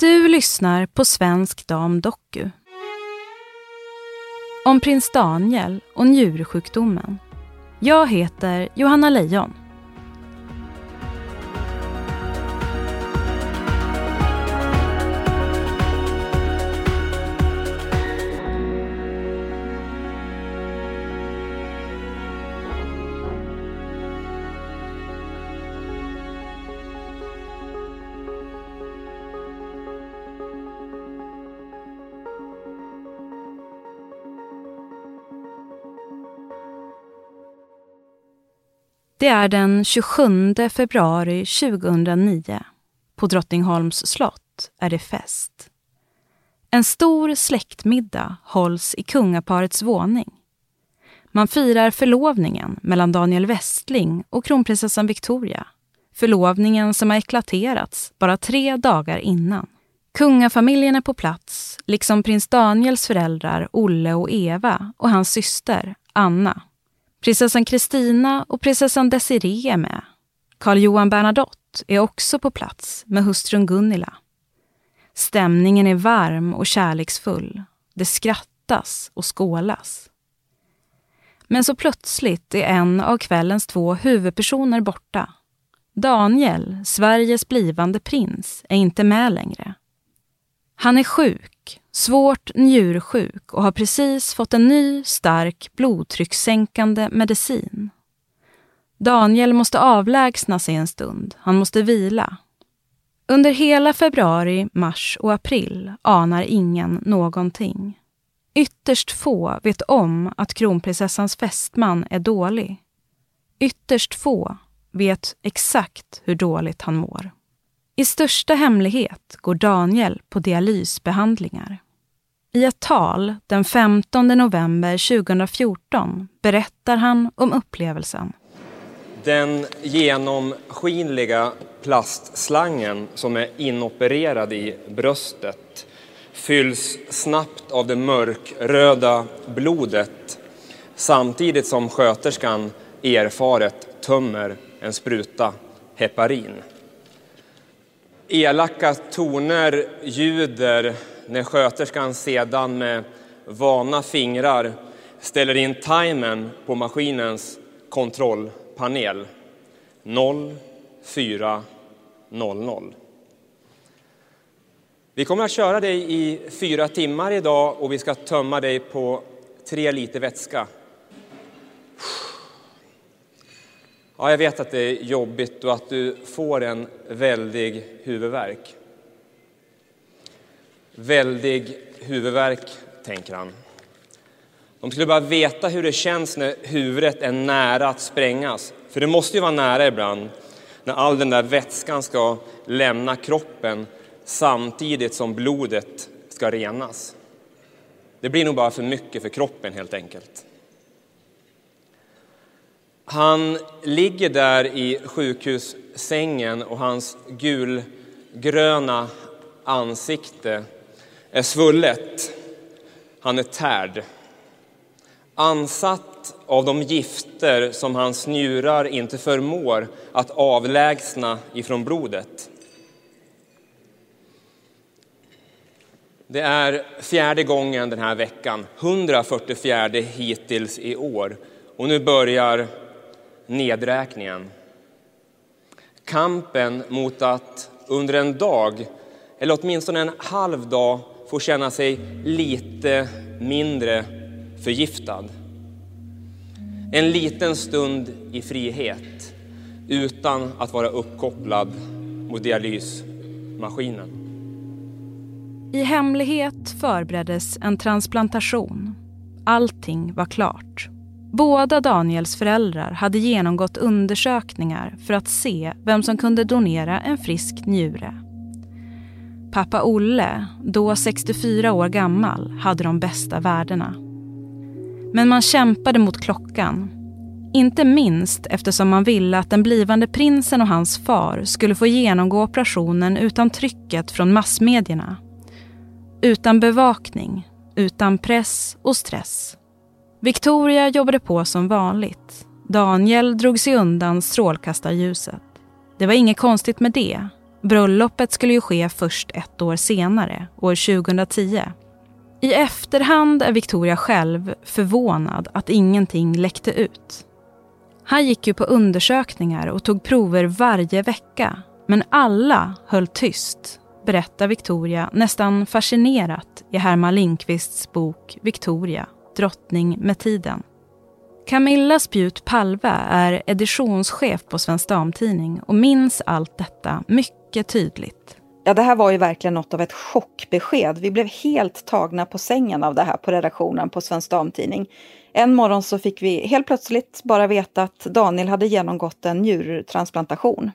Du lyssnar på Svensk Dam Doku. Om prins Daniel och njursjukdomen. Jag heter Johanna Lejon. Det är den 27 februari 2009. På Drottningholms slott är det fest. En stor släktmiddag hålls i kungaparets våning. Man firar förlovningen mellan Daniel Westling och kronprinsessan Victoria. Förlovningen som har eklaterats bara tre dagar innan. Kungafamiljen är på plats, liksom prins Daniels föräldrar Olle och Eva och hans syster Anna. Prinsessan Kristina och prinsessan Desiree är med. Karl Johan Bernadotte är också på plats med hustrun Gunilla. Stämningen är varm och kärleksfull. Det skrattas och skålas. Men så plötsligt är en av kvällens två huvudpersoner borta. Daniel, Sveriges blivande prins, är inte med längre. Han är sjuk, svårt njursjuk och har precis fått en ny stark blodtryckssänkande medicin. Daniel måste avlägsna sig en stund. Han måste vila. Under hela februari, mars och april anar ingen någonting. Ytterst få vet om att kronprinsessans fästman är dålig. Ytterst få vet exakt hur dåligt han mår. I största hemlighet går Daniel på dialysbehandlingar. I ett tal den 15 november 2014 berättar han om upplevelsen. Den genomskinliga plastslangen som är inopererad i bröstet fylls snabbt av det mörkröda blodet samtidigt som sköterskan erfaret tömmer en spruta heparin. Elaka toner ljuder när sköterskan sedan med vana fingrar ställer in timern på maskinens kontrollpanel. 04.00. Vi kommer att köra dig i fyra timmar idag och vi ska tömma dig på tre liter vätska. Ja, jag vet att det är jobbigt och att du får en väldig huvudvärk. Väldig huvudvärk, tänker han. De skulle bara veta hur det känns när huvudet är nära att sprängas. För det måste ju vara nära ibland, när all den där vätskan ska lämna kroppen samtidigt som blodet ska renas. Det blir nog bara för mycket för kroppen helt enkelt. Han ligger där i sjukhussängen och hans gulgröna ansikte är svullet. Han är tärd. Ansatt av de gifter som hans njurar inte förmår att avlägsna ifrån blodet. Det är fjärde gången den här veckan, 144 hittills i år. Och nu börjar nedräkningen. Kampen mot att under en dag, eller åtminstone en halv dag, få känna sig lite mindre förgiftad. En liten stund i frihet utan att vara uppkopplad mot dialysmaskinen. I hemlighet förbereddes en transplantation. Allting var klart. Båda Daniels föräldrar hade genomgått undersökningar för att se vem som kunde donera en frisk njure. Pappa Olle, då 64 år gammal, hade de bästa värdena. Men man kämpade mot klockan. Inte minst eftersom man ville att den blivande prinsen och hans far skulle få genomgå operationen utan trycket från massmedierna. Utan bevakning, utan press och stress. Victoria jobbade på som vanligt. Daniel drog sig undan strålkastarljuset. Det var inget konstigt med det. Bröllopet skulle ju ske först ett år senare, år 2010. I efterhand är Victoria själv förvånad att ingenting läckte ut. Han gick ju på undersökningar och tog prover varje vecka. Men alla höll tyst, berättar Victoria nästan fascinerat i Herman Lindqvists bok Victoria drottning med tiden. Camilla Spjut Palve är editionschef på Svensk Damtidning och minns allt detta mycket tydligt. Ja, det här var ju verkligen något av ett chockbesked. Vi blev helt tagna på sängen av det här på redaktionen på Svensk Damtidning. En morgon så fick vi helt plötsligt bara veta att Daniel hade genomgått en njurtransplantation.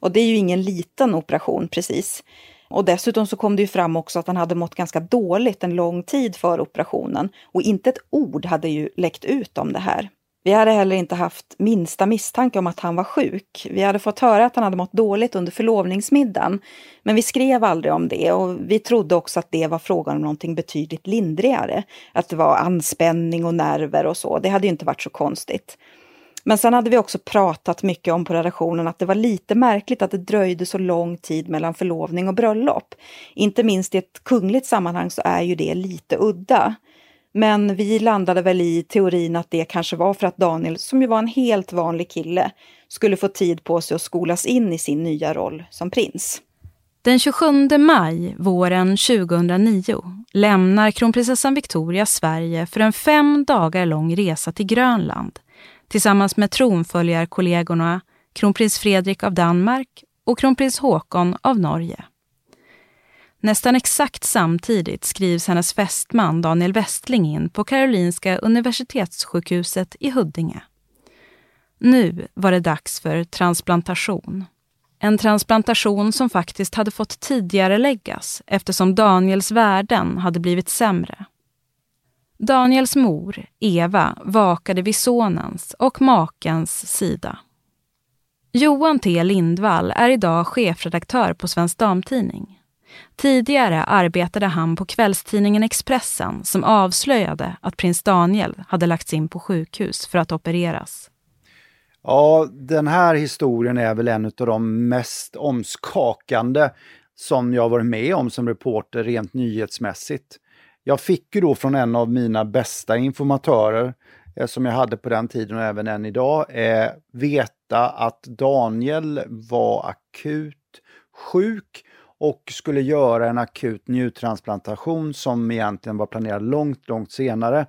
Och det är ju ingen liten operation precis. Och dessutom så kom det ju fram också att han hade mått ganska dåligt en lång tid för operationen och inte ett ord hade ju läckt ut om det här. Vi hade heller inte haft minsta misstanke om att han var sjuk. Vi hade fått höra att han hade mått dåligt under förlovningsmiddagen, men vi skrev aldrig om det och vi trodde också att det var frågan om någonting betydligt lindrigare. Att det var anspänning och nerver och så. Det hade ju inte varit så konstigt. Men sen hade vi också pratat mycket om på redaktionen att det var lite märkligt att det dröjde så lång tid mellan förlovning och bröllop. Inte minst i ett kungligt sammanhang så är ju det lite udda. Men vi landade väl i teorin att det kanske var för att Daniel, som ju var en helt vanlig kille, skulle få tid på sig att skolas in i sin nya roll som prins. Den 27 maj våren 2009 lämnar kronprinsessan Victoria Sverige för en fem dagar lång resa till Grönland tillsammans med tronföljarkollegorna kronprins Fredrik av Danmark och kronprins Håkon av Norge. Nästan exakt samtidigt skrivs hennes fästman Daniel Westling in på Karolinska universitetssjukhuset i Huddinge. Nu var det dags för transplantation. En transplantation som faktiskt hade fått tidigare läggas eftersom Daniels värden hade blivit sämre. Daniels mor, Eva, vakade vid sonens och makens sida. Johan T Lindvall är idag chefredaktör på Svensk Damtidning. Tidigare arbetade han på kvällstidningen Expressen som avslöjade att prins Daniel hade lagts in på sjukhus för att opereras. Ja, den här historien är väl en av de mest omskakande som jag varit med om som reporter rent nyhetsmässigt. Jag fick ju då från en av mina bästa informatörer eh, som jag hade på den tiden och även än idag, eh, veta att Daniel var akut sjuk och skulle göra en akut njurtransplantation som egentligen var planerad långt, långt senare.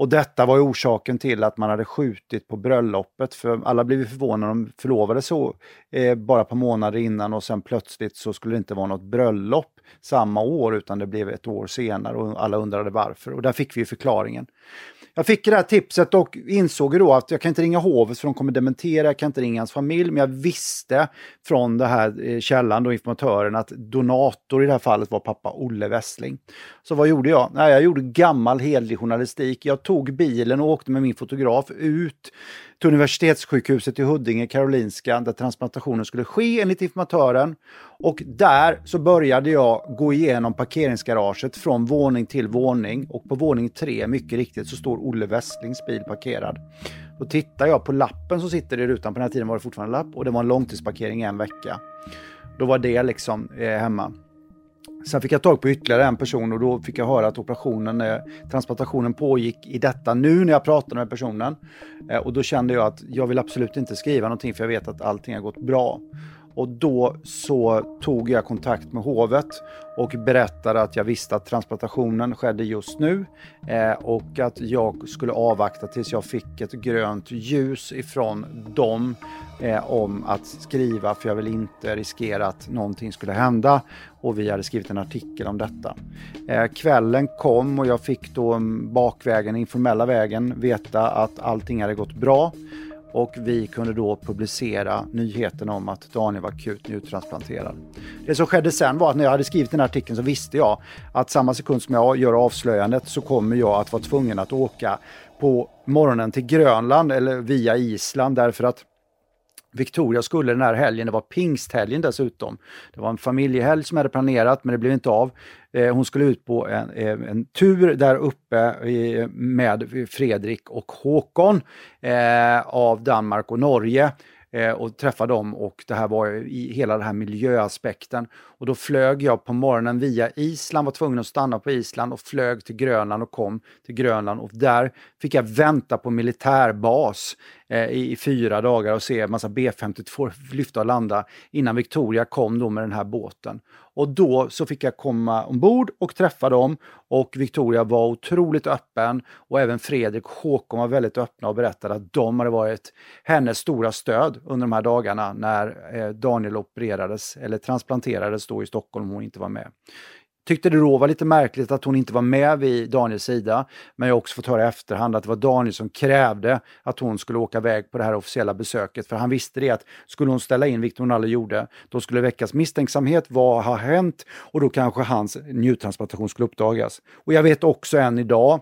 Och detta var orsaken till att man hade skjutit på bröllopet, för alla blev förvånade, de förlovade så eh, bara ett par månader innan och sen plötsligt så skulle det inte vara något bröllop samma år utan det blev ett år senare och alla undrade varför. Och där fick vi förklaringen. Jag fick det här tipset och insåg då att jag kan inte ringa hovet för de kommer dementera, jag kan inte ringa hans familj, men jag visste från den här eh, källan då informatören att donator i det här fallet var pappa Olle Westling. Så vad gjorde jag? Nej, jag gjorde gammal hederlig journalistik. Jag tog bilen och åkte med min fotograf ut till universitetssjukhuset i Huddinge, Karolinska, där transplantationen skulle ske enligt informatören. Och där så började jag gå igenom parkeringsgaraget från våning till våning och på våning tre, mycket riktigt, så står Olle Westlings bil parkerad. Då tittar jag på lappen som sitter i rutan, på den här tiden var det fortfarande lapp, och det var en långtidsparkering i en vecka. Då var det liksom eh, hemma. Sen fick jag tag på ytterligare en person och då fick jag höra att operationen, eh, transplantationen pågick i detta nu när jag pratade med personen. Eh, och då kände jag att jag vill absolut inte skriva någonting för jag vet att allting har gått bra. Och då så tog jag kontakt med hovet och berättade att jag visste att transplantationen skedde just nu eh, och att jag skulle avvakta tills jag fick ett grönt ljus ifrån dem eh, om att skriva för jag vill inte riskera att någonting skulle hända och vi hade skrivit en artikel om detta. Eh, kvällen kom och jag fick då bakvägen, informella vägen, veta att allting hade gått bra och vi kunde då publicera nyheten om att Daniel var akut njurtransplanterad. Det som skedde sen var att när jag hade skrivit den här artikeln så visste jag att samma sekund som jag gör avslöjandet så kommer jag att vara tvungen att åka på morgonen till Grönland eller via Island därför att Victoria skulle den här helgen, det var pingsthelgen dessutom. Det var en familjehelg som hade planerat men det blev inte av. Eh, hon skulle ut på en, eh, en tur där uppe med Fredrik och Håkon eh, av Danmark och Norge eh, och träffa dem och det här var i hela den här miljöaspekten. Och då flög jag på morgonen via Island, var tvungen att stanna på Island och flög till Grönland och kom till Grönland och där fick jag vänta på militärbas eh, i, i, fyra dagar och se en massa B52 lyfta och landa innan Victoria kom då med den här båten. Och då så fick jag komma ombord och träffa dem och Victoria var otroligt öppen och även Fredrik och Håkon var väldigt öppna och berättade att de hade varit hennes stora stöd under de här dagarna när eh, Daniel opererades eller transplanterades då i Stockholm och hon inte var med. Tyckte det då var lite märkligt att hon inte var med vid Daniels sida, men jag har också fått höra i efterhand att det var Daniel som krävde att hon skulle åka iväg på det här officiella besöket, för han visste det att skulle hon ställa in, vilket hon aldrig gjorde, då skulle det väckas misstänksamhet, vad har hänt? Och då kanske hans njurtransplantation skulle uppdagas. Och jag vet också än idag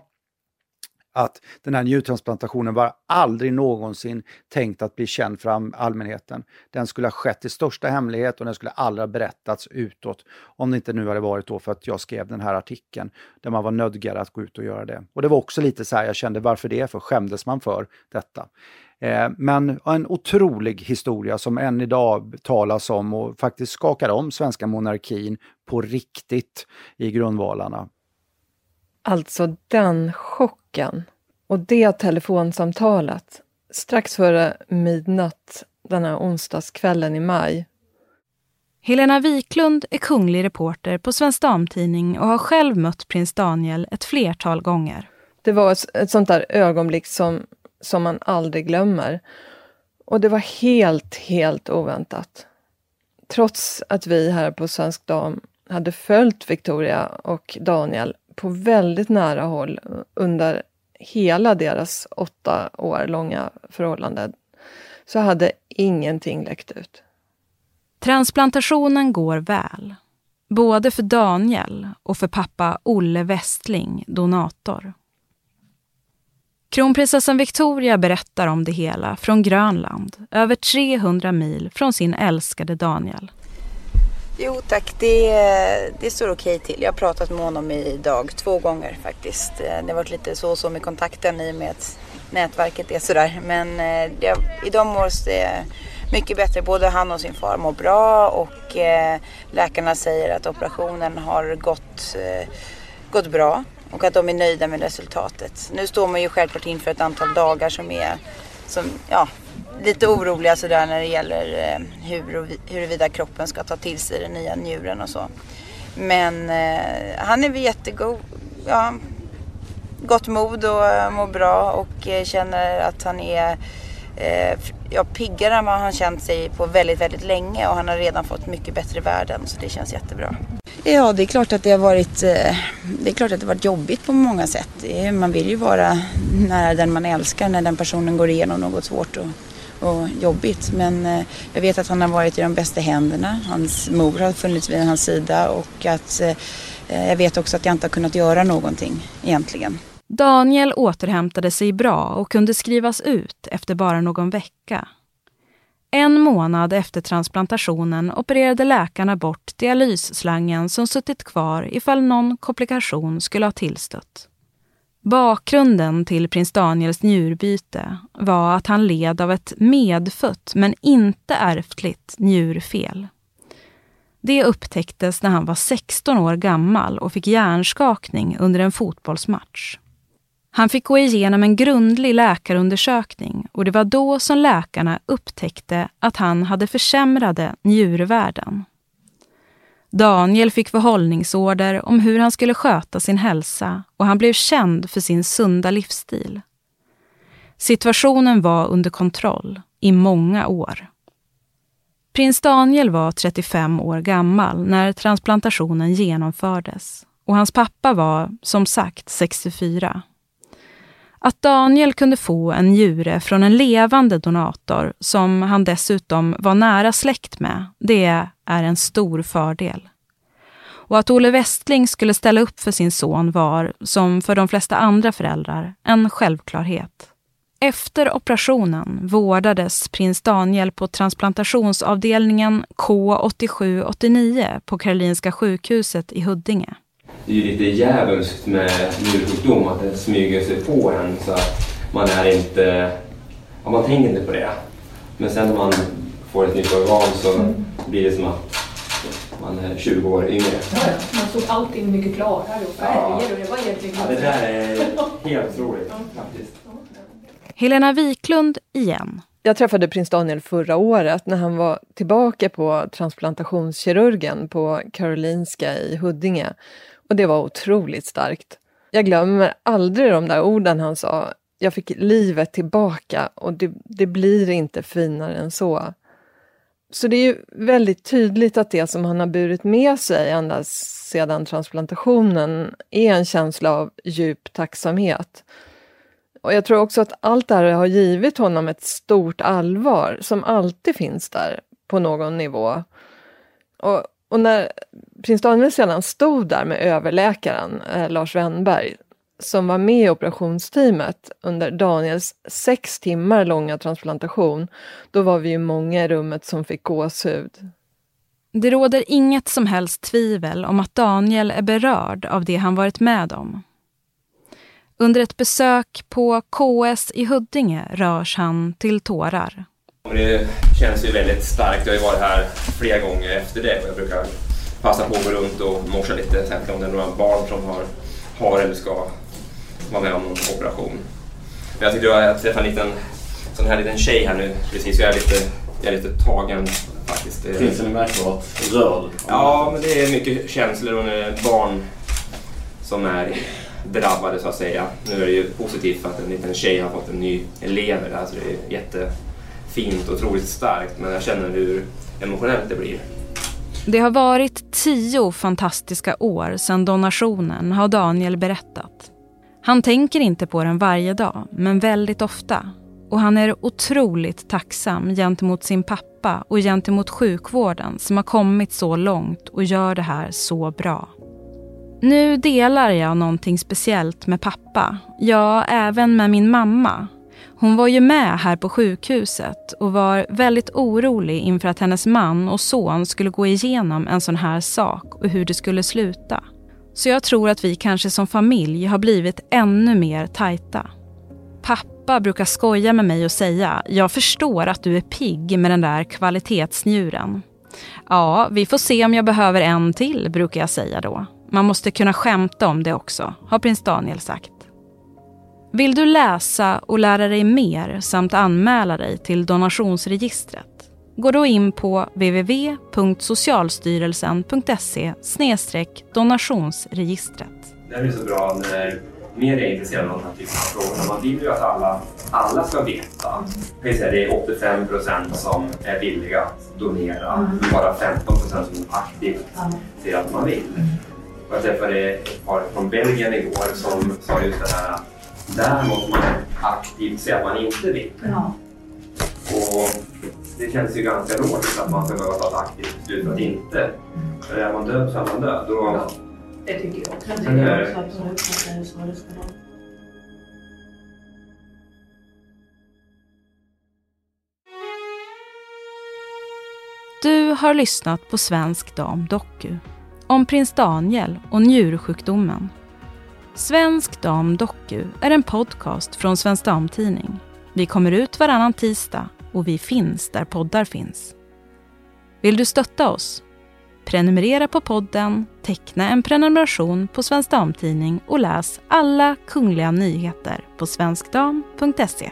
att den här njurtransplantationen var aldrig någonsin tänkt att bli känd för allmänheten. Den skulle ha skett i största hemlighet och den skulle aldrig ha berättats utåt. Om det inte nu hade varit då för att jag skrev den här artikeln där man var nödgad att gå ut och göra det. Och det var också lite så här, jag kände varför det? För skämdes man för detta? Eh, men en otrolig historia som än idag talas om och faktiskt skakar om svenska monarkin på riktigt i grundvalarna. Alltså den chocken och det telefonsamtalet strax före midnatt den här onsdagskvällen i maj. Helena Wiklund är kunglig reporter på Svensk Damtidning och har själv mött prins Daniel ett flertal gånger. Det var ett, ett sånt där ögonblick som, som man aldrig glömmer. Och det var helt, helt oväntat. Trots att vi här på Svensk Dam hade följt Victoria och Daniel på väldigt nära håll under hela deras åtta år långa förhållande så hade ingenting läckt ut. Transplantationen går väl. Både för Daniel och för pappa Olle Westling, donator. Kronprinsessan Victoria berättar om det hela från Grönland, över 300 mil från sin älskade Daniel. Jo tack, det, det står okej till. Jag har pratat med honom idag två gånger faktiskt. Eh, det har varit lite så och så med kontakten i och med att nätverket är sådär. Men det, idag mår det mycket bättre. Både han och sin far mår bra och eh, läkarna säger att operationen har gått, eh, gått bra och att de är nöjda med resultatet. Nu står man ju självklart inför ett antal dagar som är som, ja, lite oroliga sådär när det gäller eh, hur, huruvida kroppen ska ta till sig den nya njuren och så. Men eh, han är väl jättegod, ja, gott mod och eh, mår bra och eh, känner att han är eh, ja, piggare än vad han känt sig på väldigt, väldigt länge och han har redan fått mycket bättre värden så det känns jättebra. Ja, det är klart att det har varit, eh, det är klart att det varit jobbigt på många sätt. Man vill ju vara nära den man älskar när den personen går igenom något svårt och och jobbigt. Men eh, jag vet att han har varit i de bästa händerna. Hans mor har funnits vid hans sida och att eh, eh, jag vet också att jag inte har kunnat göra någonting egentligen. Daniel återhämtade sig bra och kunde skrivas ut efter bara någon vecka. En månad efter transplantationen opererade läkarna bort dialysslangen som suttit kvar ifall någon komplikation skulle ha tillstött. Bakgrunden till prins Daniels njurbyte var att han led av ett medfött men inte ärftligt njurfel. Det upptäcktes när han var 16 år gammal och fick hjärnskakning under en fotbollsmatch. Han fick gå igenom en grundlig läkarundersökning och det var då som läkarna upptäckte att han hade försämrade njurvärden. Daniel fick förhållningsorder om hur han skulle sköta sin hälsa och han blev känd för sin sunda livsstil. Situationen var under kontroll i många år. Prins Daniel var 35 år gammal när transplantationen genomfördes och hans pappa var, som sagt, 64. Att Daniel kunde få en njure från en levande donator som han dessutom var nära släkt med, det är en stor fördel. Och att Olle Westling skulle ställa upp för sin son var, som för de flesta andra föräldrar, en självklarhet. Efter operationen vårdades prins Daniel på transplantationsavdelningen K8789 på Karolinska sjukhuset i Huddinge. Det är ju lite djävulskt med njursjukdom att det smyger sig på en så att man är inte... Ja, man tänker inte på det. Men sen när man får ett nytt organ så mm. blir det som att man är 20 år yngre. Ja, man såg allting mycket klarare och färger ja. och det var egentligen... Ja, det där är helt otroligt faktiskt. Helena Wiklund igen. Jag träffade prins Daniel förra året när han var tillbaka på transplantationskirurgen på Karolinska i Huddinge. Och det var otroligt starkt. Jag glömmer aldrig de där orden han sa. Jag fick livet tillbaka och det, det blir inte finare än så. Så det är ju väldigt tydligt att det som han har burit med sig ända sedan transplantationen är en känsla av djup tacksamhet. Och jag tror också att allt det här har givit honom ett stort allvar som alltid finns där på någon nivå. Och, och när prins Daniel sedan stod där med överläkaren eh, Lars Wennberg som var med i operationsteamet under Daniels sex timmar långa transplantation, då var vi ju många i rummet som fick gåshud. Det råder inget som helst tvivel om att Daniel är berörd av det han varit med om. Under ett besök på KS i Huddinge rörs han till tårar. Det känns ju väldigt starkt. Jag har ju varit här flera gånger efter det och jag brukar passa på att gå runt och morsa lite, särskilt om det är några barn som har, har eller ska vara med om någon operation. Men jag tyckte jag träffade en liten, sån här liten tjej här nu precis, jag är lite, jag är lite tagen faktiskt. Finns det märkbart rörd? Ja, men det är mycket känslor och barn som är drabbade så att säga. Nu är det ju positivt för att en liten tjej har fått en ny elev där, så det är fint och otroligt starkt. Men jag känner hur emotionellt det blir. Det har varit tio fantastiska år sedan donationen, har Daniel berättat. Han tänker inte på den varje dag, men väldigt ofta. Och han är otroligt tacksam gentemot sin pappa och gentemot sjukvården som har kommit så långt och gör det här så bra. Nu delar jag någonting speciellt med pappa. Ja, även med min mamma. Hon var ju med här på sjukhuset och var väldigt orolig inför att hennes man och son skulle gå igenom en sån här sak och hur det skulle sluta. Så jag tror att vi kanske som familj har blivit ännu mer tajta. Pappa brukar skoja med mig och säga “Jag förstår att du är pigg med den där kvalitetsnjuren”. Ja, vi får se om jag behöver en till, brukar jag säga då. Man måste kunna skämta om det också, har prins Daniel sagt. Vill du läsa och lära dig mer samt anmäla dig till donationsregistret? Gå då in på www.socialstyrelsen.se donationsregistret. Det är så bra när media är intresserade av den här typen av frågor. Man vill ju att alla, alla ska veta. Det är 85 procent som är villiga att donera, men bara 15 procent som aktivt säger att man vill. Och jag träffade ett par från Belgien igår som sa just det här där måste man aktivt säga att man inte vill. Ja. Och det känns ju ganska logiskt att man ska behöva ta ett aktivt beslut för att inte. För är man död så är man död. Då... Ja, det tycker jag också. Det tycker jag också absolut att det är så det ska vara. Du har lyssnat på Svensk Dam Doku om prins Daniel och njursjukdomen. Svensk Dam Doku är en podcast från Svensk Damtidning. Vi kommer ut varannan tisdag och vi finns där poddar finns. Vill du stötta oss? Prenumerera på podden, teckna en prenumeration på Svensk Damtidning och läs alla kungliga nyheter på svenskdam.se.